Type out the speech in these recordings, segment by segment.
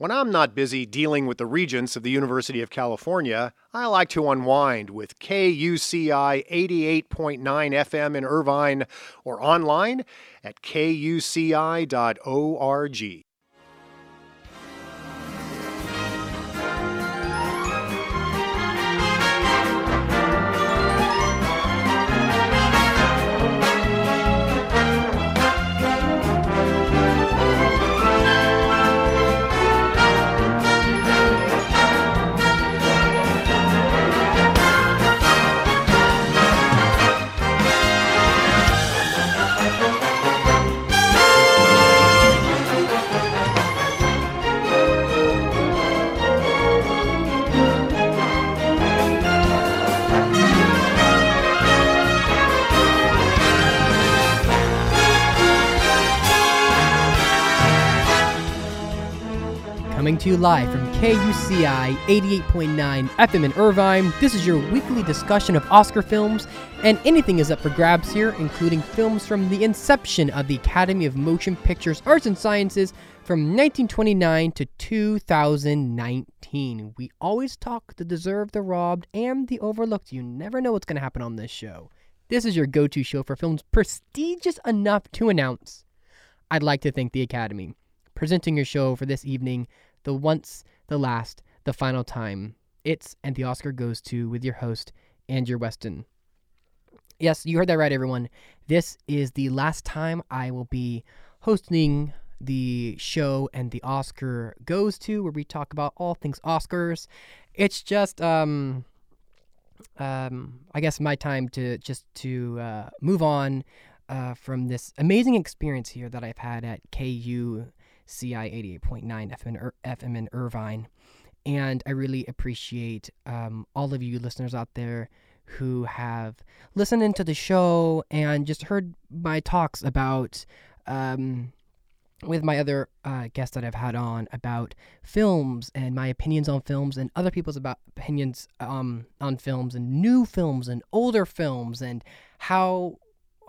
When I'm not busy dealing with the regents of the University of California, I like to unwind with KUCI 88.9 FM in Irvine or online at kuci.org. Coming to you live from KUCI 88.9 FM in Irvine, this is your weekly discussion of Oscar films, and anything is up for grabs here, including films from the inception of the Academy of Motion Pictures Arts and Sciences from 1929 to 2019. We always talk the deserved, the robbed, and the overlooked. You never know what's going to happen on this show. This is your go to show for films prestigious enough to announce. I'd like to thank the Academy. Presenting your show for this evening, the once, the last, the final time. It's and the Oscar goes to with your host, Andrew Weston. Yes, you heard that right, everyone. This is the last time I will be hosting the show and the Oscar goes to, where we talk about all things Oscars. It's just, um, um, I guess my time to just to uh, move on uh, from this amazing experience here that I've had at KU CI 88.9 FM FM in Irvine. And I really appreciate um, all of you listeners out there who have listened into the show and just heard my talks about, um, with my other uh, guests that I've had on about films and my opinions on films and other people's about opinions um, on films and new films and older films and how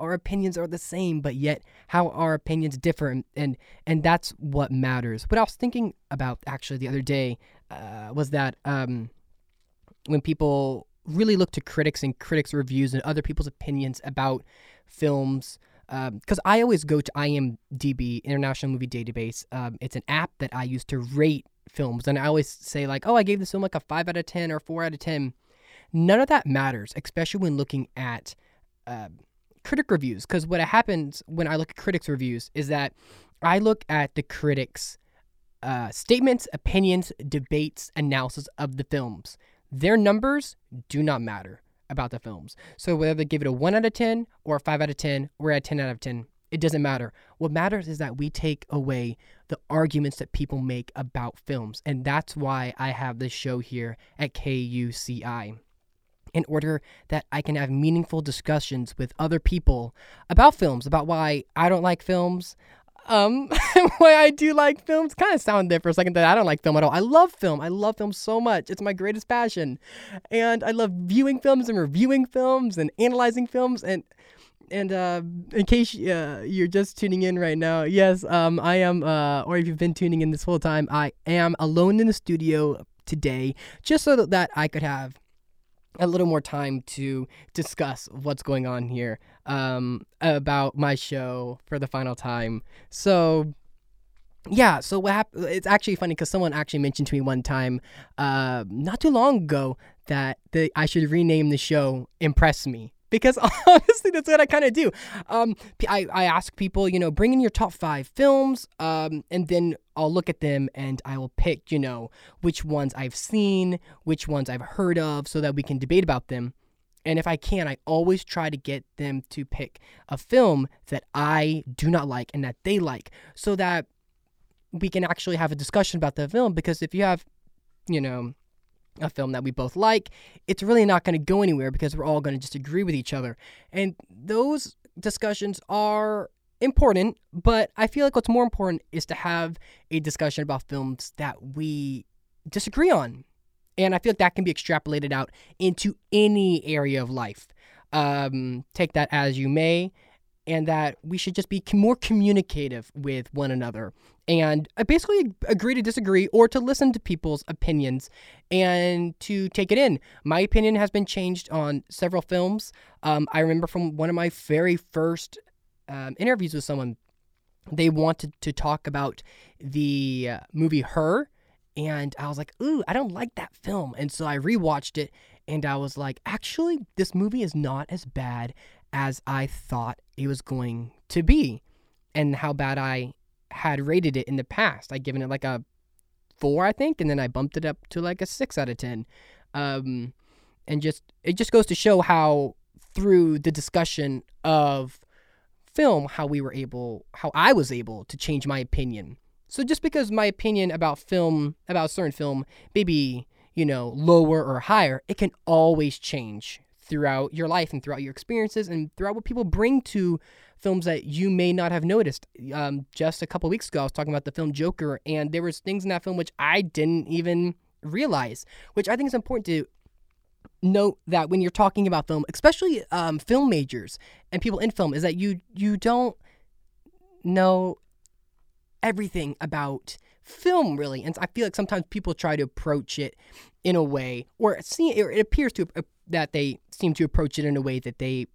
our opinions are the same, but yet how our opinions differ, and and, and that's what matters. What I was thinking about actually the other day uh, was that um, when people really look to critics and critics' reviews and other people's opinions about films, because um, I always go to IMDb, International Movie Database. Um, it's an app that I use to rate films, and I always say like, oh, I gave this film like a five out of ten or four out of ten. None of that matters, especially when looking at uh, critic reviews because what happens when I look at critics reviews is that I look at the critics uh, statements, opinions, debates, analysis of the films. Their numbers do not matter about the films. So whether they give it a 1 out of 10 or a 5 out of 10 or a 10 out of 10, it doesn't matter. What matters is that we take away the arguments that people make about films. And that's why I have this show here at KUCI in order that I can have meaningful discussions with other people about films, about why I don't like films, um, why I do like films. Kind of sound there for a second that I don't like film at all. I love film. I love film so much. It's my greatest passion, and I love viewing films and reviewing films and analyzing films and. And uh, in case uh, you're just tuning in right now, yes, um, I am, uh, or if you've been tuning in this whole time, I am alone in the studio today, just so that I could have a little more time to discuss what's going on here um, about my show for the final time. So, yeah, so what happened? It's actually funny because someone actually mentioned to me one time, uh, not too long ago, that the I should rename the show "Impress Me." Because honestly, that's what I kind of do. Um, I, I ask people, you know, bring in your top five films, um, and then I'll look at them and I will pick, you know, which ones I've seen, which ones I've heard of, so that we can debate about them. And if I can, I always try to get them to pick a film that I do not like and that they like, so that we can actually have a discussion about the film. Because if you have, you know, a film that we both like, it's really not going to go anywhere because we're all going to just agree with each other. And those discussions are important, but I feel like what's more important is to have a discussion about films that we disagree on. And I feel like that can be extrapolated out into any area of life. Um, take that as you may, and that we should just be more communicative with one another and I basically agree to disagree or to listen to people's opinions and to take it in. My opinion has been changed on several films. Um, I remember from one of my very first um, interviews with someone, they wanted to talk about the uh, movie Her. And I was like, ooh, I don't like that film. And so I rewatched it and I was like, actually, this movie is not as bad as I thought it was going to be. And how bad I had rated it in the past. I'd given it like a four, I think, and then I bumped it up to like a six out of ten. Um, and just it just goes to show how through the discussion of film, how we were able, how I was able to change my opinion. So just because my opinion about film, about a certain film, maybe you know lower or higher, it can always change throughout your life and throughout your experiences and throughout what people bring to films that you may not have noticed. Um, just a couple weeks ago, I was talking about the film Joker, and there was things in that film which I didn't even realize, which I think is important to note that when you're talking about film, especially um, film majors and people in film, is that you you don't know everything about film really, and I feel like sometimes people try to approach it in a way, or see, or it appears to uh, that they seem to approach it in a way that they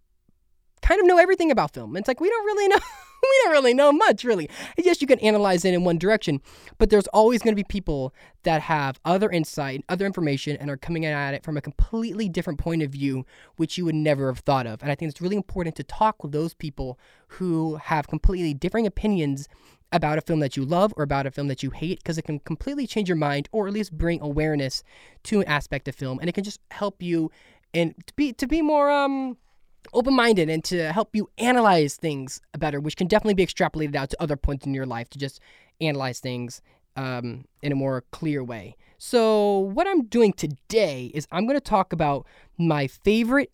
kind of know everything about film. It's like we don't really know we don't really know much really. Yes, you can analyze it in one direction, but there's always going to be people that have other insight, other information and are coming at it from a completely different point of view which you would never have thought of. And I think it's really important to talk with those people who have completely differing opinions about a film that you love or about a film that you hate because it can completely change your mind or at least bring awareness to an aspect of film and it can just help you and to be to be more um open minded and to help you analyze things better, which can definitely be extrapolated out to other points in your life to just analyze things um, in a more clear way. So, what I'm doing today is I'm going to talk about my favorite,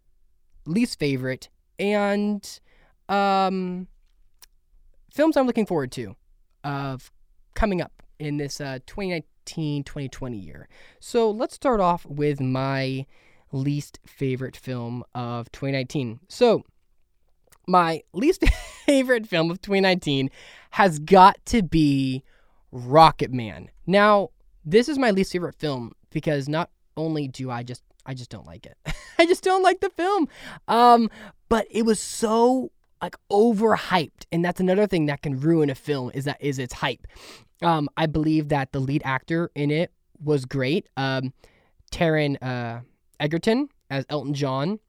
least favorite, and um, films I'm looking forward to of coming up in this uh, 2019 2020 year. So, let's start off with my least favorite film of 2019. So, my least favorite film of 2019 has got to be Rocket Man. Now, this is my least favorite film because not only do I just I just don't like it. I just don't like the film. Um, but it was so like overhyped, and that's another thing that can ruin a film is that is its hype. Um, I believe that the lead actor in it was great. Um, Taron uh, Egerton as Elton John.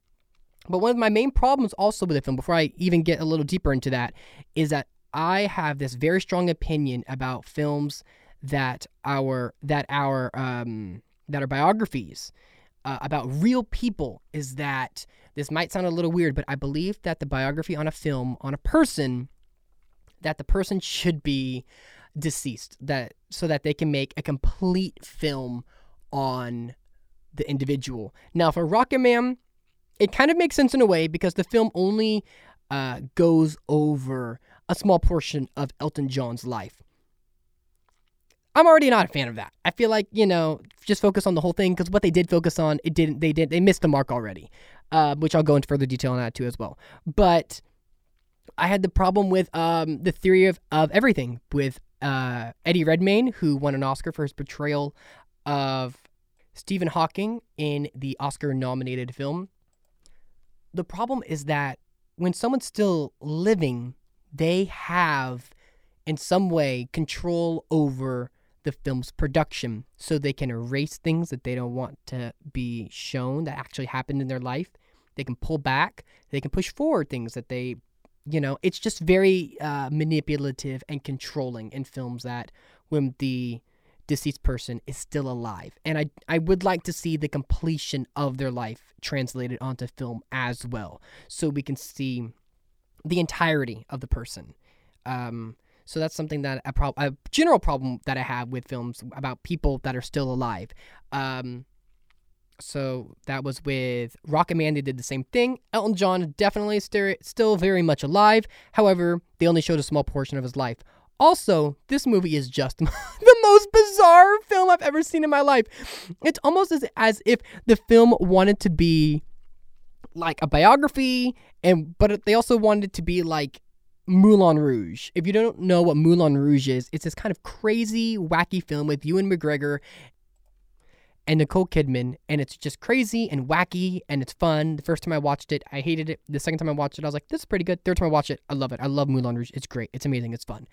But one of my main problems also with the film, before I even get a little deeper into that, is that I have this very strong opinion about films that our that our um, that are biographies uh, about real people. Is that this might sound a little weird, but I believe that the biography on a film on a person that the person should be deceased that so that they can make a complete film on the individual. Now, for Rocket Man, it kind of makes sense in a way because the film only uh, goes over a small portion of Elton John's life. I'm already not a fan of that. I feel like you know, just focus on the whole thing because what they did focus on, it didn't. They did. They missed the mark already, uh, which I'll go into further detail on that too as well. But I had the problem with um, the theory of of everything with uh, Eddie Redmayne, who won an Oscar for his portrayal of Stephen Hawking in the Oscar nominated film. The problem is that when someone's still living, they have, in some way, control over the film's production. So they can erase things that they don't want to be shown that actually happened in their life. They can pull back, they can push forward things that they, you know, it's just very uh, manipulative and controlling in films that when the deceased person is still alive. And I, I would like to see the completion of their life translated onto film as well, so we can see the entirety of the person. Um, so that's something that a, a general problem that I have with films about people that are still alive. Um, so that was with Rocket Man. They did the same thing. Elton John definitely st- still very much alive. However, they only showed a small portion of his life. Also, this movie is just the most bizarre film I've ever seen in my life. It's almost as, as if the film wanted to be like a biography and but they also wanted it to be like Moulin Rouge. If you don't know what Moulin Rouge is, it's this kind of crazy, wacky film with Ewan McGregor and Nicole Kidman, and it's just crazy and wacky and it's fun. The first time I watched it, I hated it. The second time I watched it, I was like, this is pretty good. Third time I watched it, I love it. I love Moulin Rouge. It's great. It's amazing. It's fun.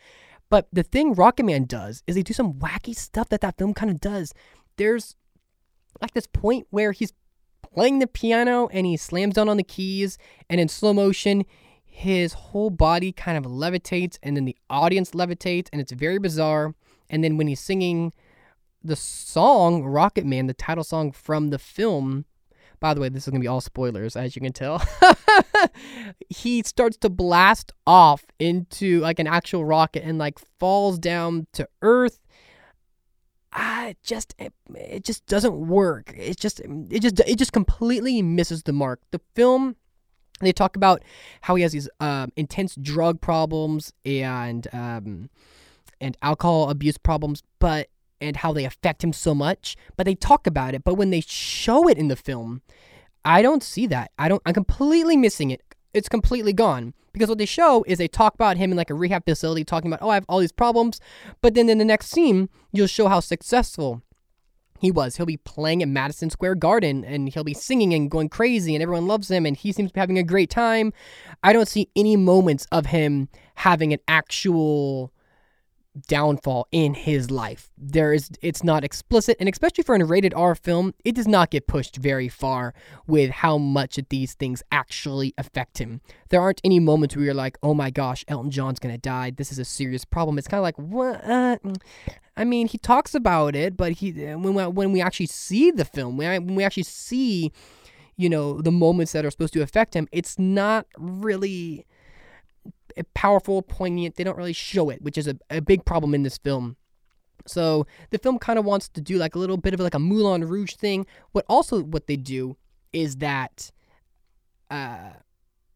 But the thing Rocketman does is they do some wacky stuff that that film kind of does. There's like this point where he's playing the piano and he slams down on the keys, and in slow motion, his whole body kind of levitates, and then the audience levitates, and it's very bizarre. And then when he's singing the song Rocketman, the title song from the film, by the way, this is going to be all spoilers, as you can tell. he starts to blast off into like an actual rocket and like falls down to Earth. Ah, it just it, it just doesn't work. It just it just it just completely misses the mark. The film they talk about how he has these um, intense drug problems and um, and alcohol abuse problems, but and how they affect him so much. But they talk about it. But when they show it in the film, I don't see that. I don't. I'm completely missing it. It's completely gone because what they show is they talk about him in like a rehab facility, talking about oh I have all these problems, but then in the next scene you'll show how successful he was. He'll be playing at Madison Square Garden and he'll be singing and going crazy and everyone loves him and he seems to be having a great time. I don't see any moments of him having an actual downfall in his life. There is it's not explicit and especially for a rated R film, it does not get pushed very far with how much these things actually affect him. There aren't any moments where you're like, "Oh my gosh, Elton John's going to die. This is a serious problem." It's kind of like, "What I mean, he talks about it, but he when we, when we actually see the film, when we actually see you know the moments that are supposed to affect him, it's not really powerful, poignant. They don't really show it, which is a, a big problem in this film. So the film kind of wants to do like a little bit of like a Moulin Rouge thing. What also what they do is that uh,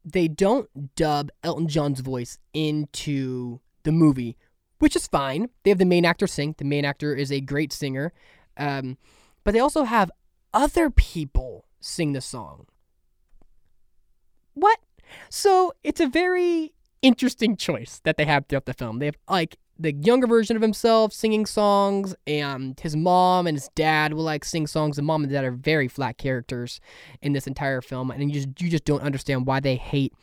they don't dub Elton John's voice into the movie, which is fine. They have the main actor sing. The main actor is a great singer, um, but they also have other people sing the song. What? So it's a very interesting choice that they have throughout the film. They have like the younger version of himself singing songs, and his mom and his dad will like sing songs. The mom and dad are very flat characters in this entire film, and you just you just don't understand why they hate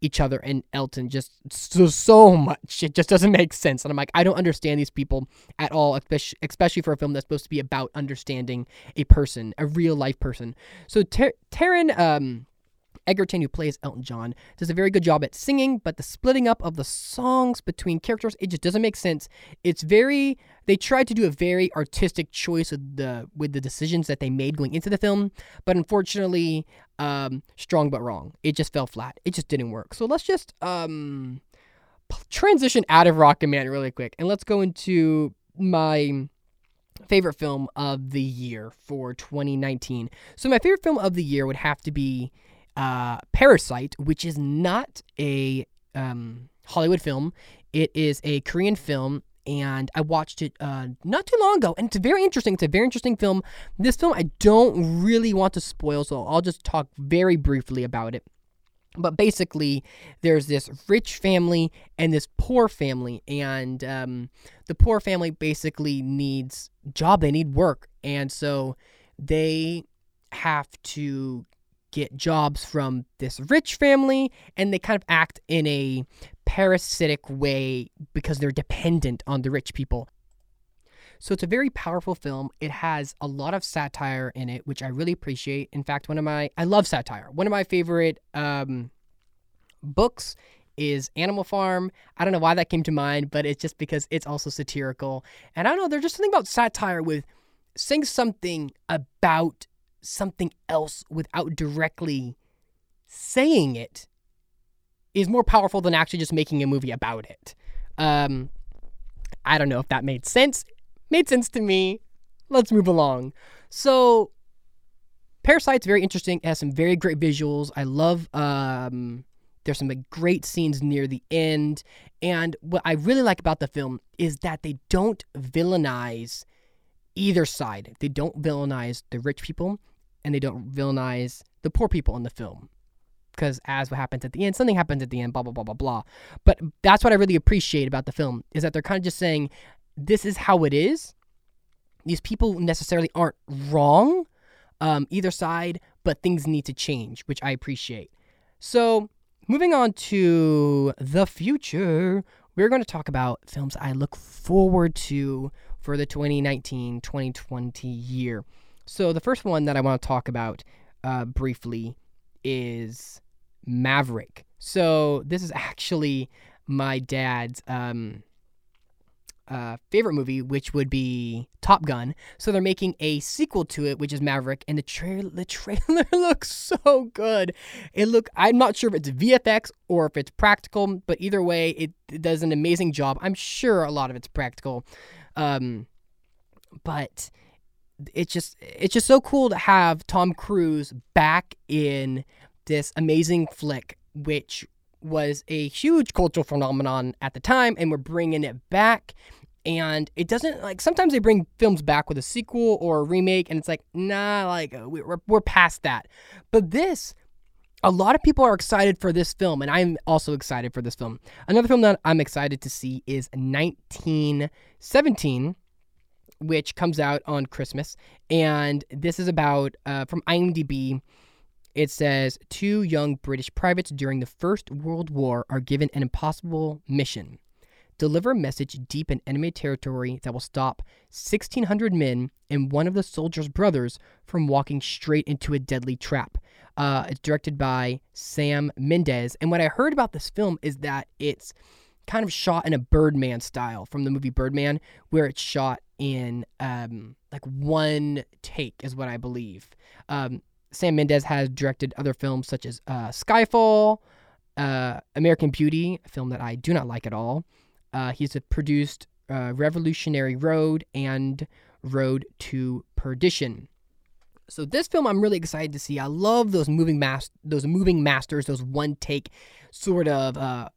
each other and Elton just so so much. It just doesn't make sense, and I'm like, I don't understand these people at all, especially especially for a film that's supposed to be about understanding a person, a real life person. So Ter- Taron, um, Egerton, who plays Elton John, does a very good job at singing, but the splitting up of the songs between characters, it just doesn't make sense. It's very they tried to do a very artistic choice with the with the decisions that they made going into the film, but unfortunately, um, strong but wrong. It just fell flat. It just didn't work. So let's just um transition out of Rocketman really quick and let's go into my favorite film of the year for 2019. So my favorite film of the year would have to be uh, Parasite, which is not a um, Hollywood film. It is a Korean film, and I watched it uh, not too long ago, and it's very interesting. It's a very interesting film. This film I don't really want to spoil, so I'll just talk very briefly about it. But basically, there's this rich family and this poor family, and um, the poor family basically needs job. They need work, and so they have to get jobs from this rich family and they kind of act in a parasitic way because they're dependent on the rich people. So it's a very powerful film. It has a lot of satire in it, which I really appreciate. In fact, one of my I love satire. One of my favorite um, books is Animal Farm. I don't know why that came to mind, but it's just because it's also satirical. And I don't know, there's just something about satire with saying something about something else without directly saying it is more powerful than actually just making a movie about it. Um, I don't know if that made sense. Made sense to me. Let's move along. So, Parasite's very interesting. It has some very great visuals. I love um, There's some great scenes near the end. And what I really like about the film is that they don't villainize either side. They don't villainize the rich people and they don't villainize the poor people in the film. Because as what happens at the end, something happens at the end, blah, blah, blah, blah, blah. But that's what I really appreciate about the film is that they're kind of just saying, this is how it is. These people necessarily aren't wrong, um, either side, but things need to change, which I appreciate. So, moving on to the future, we're going to talk about films I look forward to for the 2019 2020 year. So, the first one that I want to talk about uh, briefly is Maverick. So, this is actually my dad's. Um, uh, favorite movie, which would be Top Gun. So they're making a sequel to it, which is Maverick, and the trailer the trailer looks so good. It look I'm not sure if it's VFX or if it's practical, but either way, it, it does an amazing job. I'm sure a lot of it's practical, um, but it's just it's just so cool to have Tom Cruise back in this amazing flick, which was a huge cultural phenomenon at the time, and we're bringing it back. And it doesn't like sometimes they bring films back with a sequel or a remake, and it's like, nah, like we're, we're past that. But this, a lot of people are excited for this film, and I'm also excited for this film. Another film that I'm excited to see is 1917 which comes out on Christmas. And this is about, uh, from IMDb, it says two young British privates during the First World War are given an impossible mission deliver a message deep in enemy territory that will stop 1,600 men and one of the soldiers' brothers from walking straight into a deadly trap. Uh, it's directed by Sam Mendes. And what I heard about this film is that it's kind of shot in a Birdman style from the movie Birdman, where it's shot in um, like one take, is what I believe. Um, Sam Mendes has directed other films such as uh, Skyfall, uh, American Beauty, a film that I do not like at all. Uh, he's produced uh, Revolutionary Road and Road to Perdition. So this film I'm really excited to see. I love those moving mas- those moving masters, those one take sort of uh,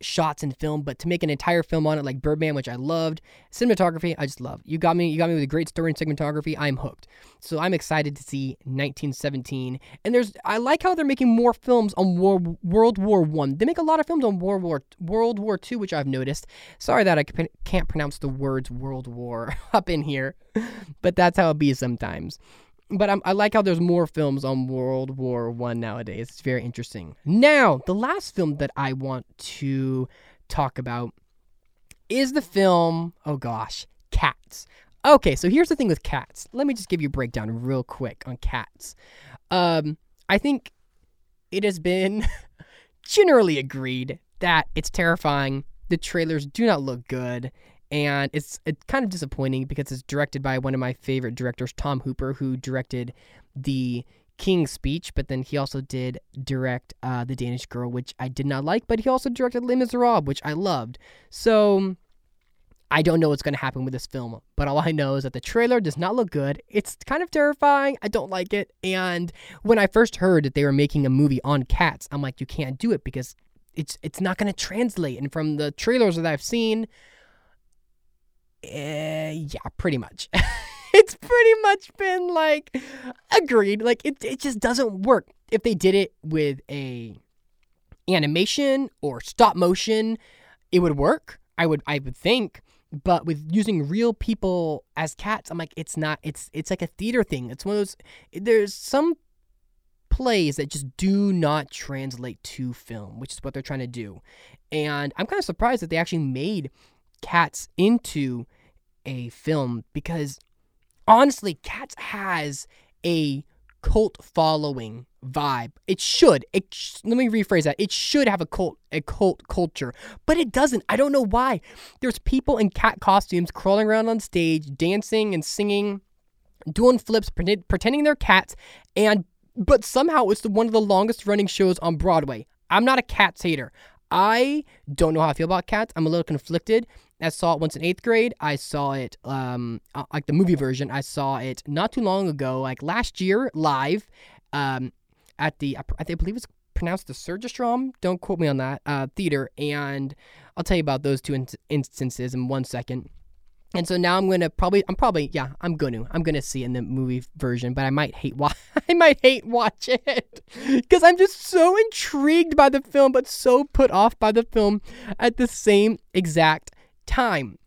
shots in film, but to make an entire film on it like Birdman, which I loved, cinematography, I just love. You got me, you got me with a great story and cinematography. I'm hooked. So I'm excited to see 1917. And there's, I like how they're making more films on War, World War One. They make a lot of films on World War World War Two, which I've noticed. Sorry that I can't pronounce the words World War up in here, but that's how it be sometimes but I'm, i like how there's more films on World War One nowadays. It's very interesting. Now, the last film that I want to talk about is the film. Oh gosh, Cats. Okay, so here's the thing with Cats. Let me just give you a breakdown real quick on Cats. Um, I think it has been generally agreed that it's terrifying. The trailers do not look good and it's it's kind of disappointing because it's directed by one of my favorite directors, Tom Hooper, who directed the King's Speech, but then he also did direct uh, The Danish Girl, which I did not like, but he also directed Les Miserables, which I loved. So I don't know what's going to happen with this film, but all I know is that the trailer does not look good. It's kind of terrifying. I don't like it. And when I first heard that they were making a movie on cats, I'm like, you can't do it because it's it's not going to translate. And from the trailers that I've seen, uh, yeah, pretty much. it's pretty much been like agreed. Like it, it just doesn't work. If they did it with a animation or stop motion, it would work. I would I would think. But with using real people as cats, I'm like, it's not. It's it's like a theater thing. It's one of those. There's some plays that just do not translate to film, which is what they're trying to do. And I'm kind of surprised that they actually made cats into a film because honestly, Cats has a cult following vibe. It should. It sh- let me rephrase that. It should have a cult a cult culture, but it doesn't. I don't know why. There's people in cat costumes crawling around on stage, dancing and singing, doing flips, pretend, pretending they're cats, and but somehow it's the, one of the longest running shows on Broadway. I'm not a cats hater. I don't know how I feel about cats. I'm a little conflicted. I saw it once in eighth grade. I saw it, um, uh, like the movie version. I saw it not too long ago, like last year, live, um, at the I believe it's pronounced the Segerstrom. Don't quote me on that. Uh, theater, and I'll tell you about those two in- instances in one second. And so now I'm gonna probably, I'm probably, yeah, I'm gonna, I'm gonna see it in the movie version, but I might hate watch, I might hate watch it because I'm just so intrigued by the film, but so put off by the film at the same exact time.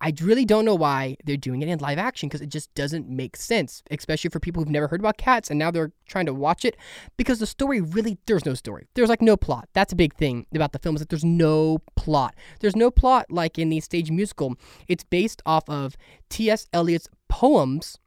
I really don't know why they're doing it in live action because it just doesn't make sense, especially for people who've never heard about cats and now they're trying to watch it because the story really, there's no story. There's like no plot. That's a big thing about the film is that there's no plot. There's no plot like in the stage musical. It's based off of T.S. Eliot's poems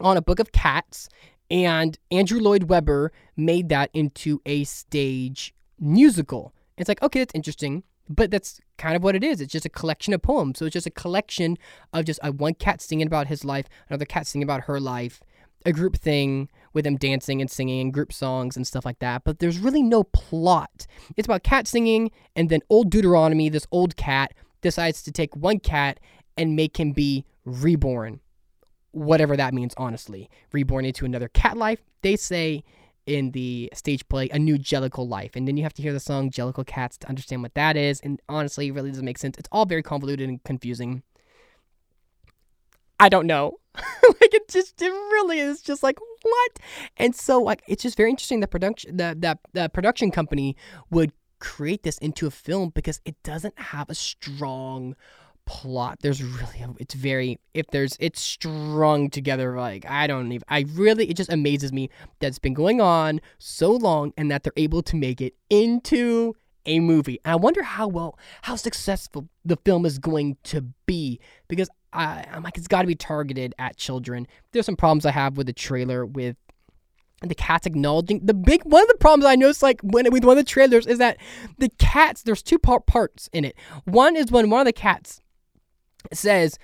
on a book of cats, and Andrew Lloyd Webber made that into a stage musical. It's like, okay, that's interesting. But that's kind of what it is. It's just a collection of poems. So it's just a collection of just a one cat singing about his life, another cat singing about her life, a group thing with them dancing and singing and group songs and stuff like that. But there's really no plot. It's about cat singing, and then old Deuteronomy, this old cat, decides to take one cat and make him be reborn. Whatever that means, honestly. Reborn into another cat life. They say in the stage play a new Jellicle life. And then you have to hear the song Jellicle Cats to understand what that is. And honestly, it really doesn't make sense. It's all very convoluted and confusing. I don't know. like it just it really is just like what? And so like it's just very interesting that production the that the production company would create this into a film because it doesn't have a strong plot. There's really it's very if there's it's strung together like I don't even I really it just amazes me that it's been going on so long and that they're able to make it into a movie. And I wonder how well how successful the film is going to be because I, I'm like it's got to be targeted at children. There's some problems I have with the trailer with the cats acknowledging the big one of the problems I noticed like when with one of the trailers is that the cats there's two part parts in it. One is when one of the cats says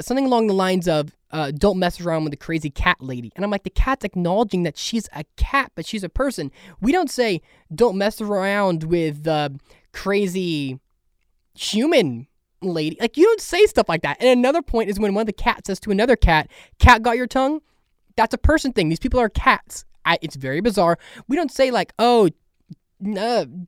something along the lines of uh, don't mess around with the crazy cat lady. And i'm like the cat's acknowledging that she's a cat but she's a person. We don't say don't mess around with the crazy human lady. Like you don't say stuff like that. And another point is when one of the cats says to another cat cat got your tongue? That's a person thing. These people are cats. I, it's very bizarre. We don't say like oh no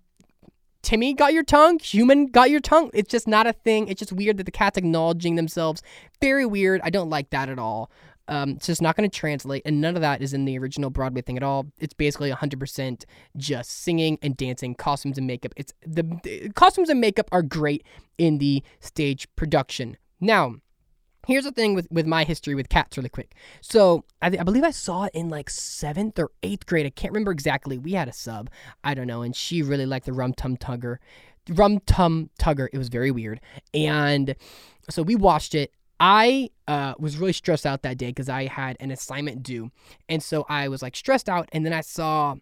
Timmy got your tongue, human got your tongue. It's just not a thing. It's just weird that the cat's acknowledging themselves. Very weird. I don't like that at all. Um, it's just not going to translate, and none of that is in the original Broadway thing at all. It's basically 100% just singing and dancing, costumes and makeup. It's the, the costumes and makeup are great in the stage production. Now, Here's the thing with, with my history with cats, really quick. So I, I believe I saw it in like seventh or eighth grade. I can't remember exactly. We had a sub, I don't know, and she really liked the Rum Tum Tugger. Rum Tum Tugger. It was very weird, and so we watched it. I uh, was really stressed out that day because I had an assignment due, and so I was like stressed out. And then I saw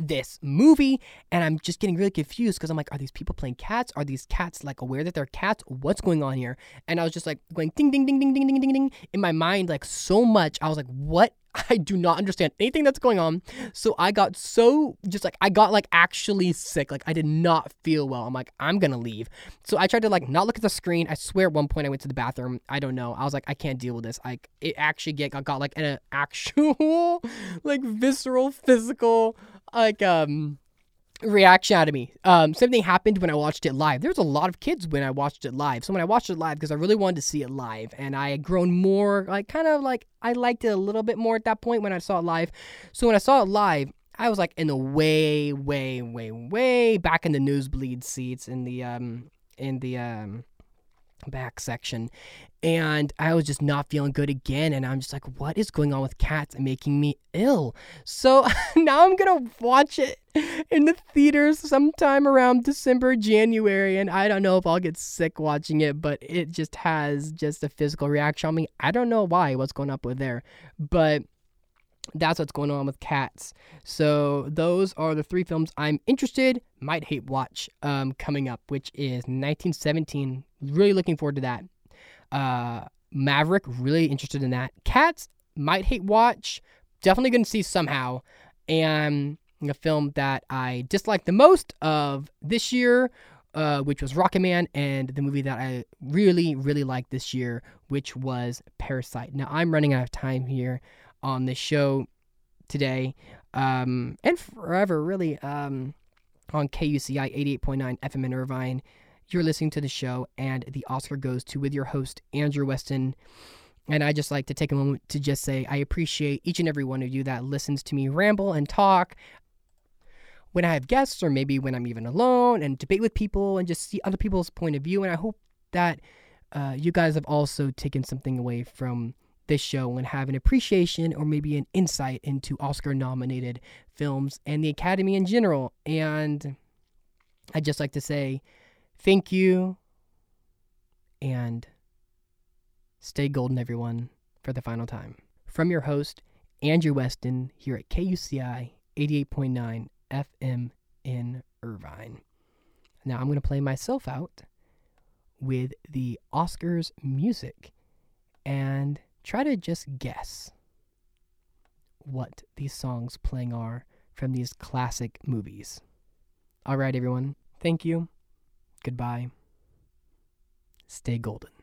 this movie and I'm just getting really confused because I'm like, are these people playing cats? Are these cats like aware that they're cats? What's going on here? And I was just like going ding ding ding ding ding ding ding ding in my mind like so much. I was like, what? I do not understand anything that's going on. So I got so just like I got like actually sick. Like I did not feel well. I'm like, I'm gonna leave. So I tried to like not look at the screen. I swear at one point I went to the bathroom. I don't know. I was like, I can't deal with this. Like it actually get got, got like an actual like visceral physical like um reaction out of me. Um, same thing happened when I watched it live. There was a lot of kids when I watched it live. So when I watched it live, because I really wanted to see it live, and I had grown more, like kind of like I liked it a little bit more at that point when I saw it live. So when I saw it live, I was like in the way, way, way, way back in the nosebleed seats in the um in the um back section and I was just not feeling good again. And I'm just like, what is going on with cats making me ill? So now I'm gonna watch it in the theaters sometime around December, January. And I don't know if I'll get sick watching it, but it just has just a physical reaction on me. I don't know why, what's going up with there. But that's what's going on with cats. So those are the three films I'm interested, might hate watch um, coming up, which is 1917. Really looking forward to that. Uh, Maverick, really interested in that. Cats, might hate watch, definitely going to see somehow. And a film that I disliked the most of this year, uh, which was Rocket Man, and the movie that I really, really liked this year, which was Parasite. Now, I'm running out of time here on this show today. um, and forever, really, um, on KUCI 88.9 FM in Irvine. You're listening to the show, and the Oscar goes to with your host, Andrew Weston. And I just like to take a moment to just say I appreciate each and every one of you that listens to me ramble and talk when I have guests, or maybe when I'm even alone and debate with people and just see other people's point of view. And I hope that uh, you guys have also taken something away from this show and have an appreciation or maybe an insight into Oscar nominated films and the Academy in general. And I'd just like to say thank you and stay golden, everyone, for the final time. From your host, Andrew Weston, here at KUCI 88.9 FM in Irvine. Now I'm going to play myself out with the Oscars music and try to just guess what these songs playing are from these classic movies. All right, everyone. Thank you. Goodbye. Stay golden.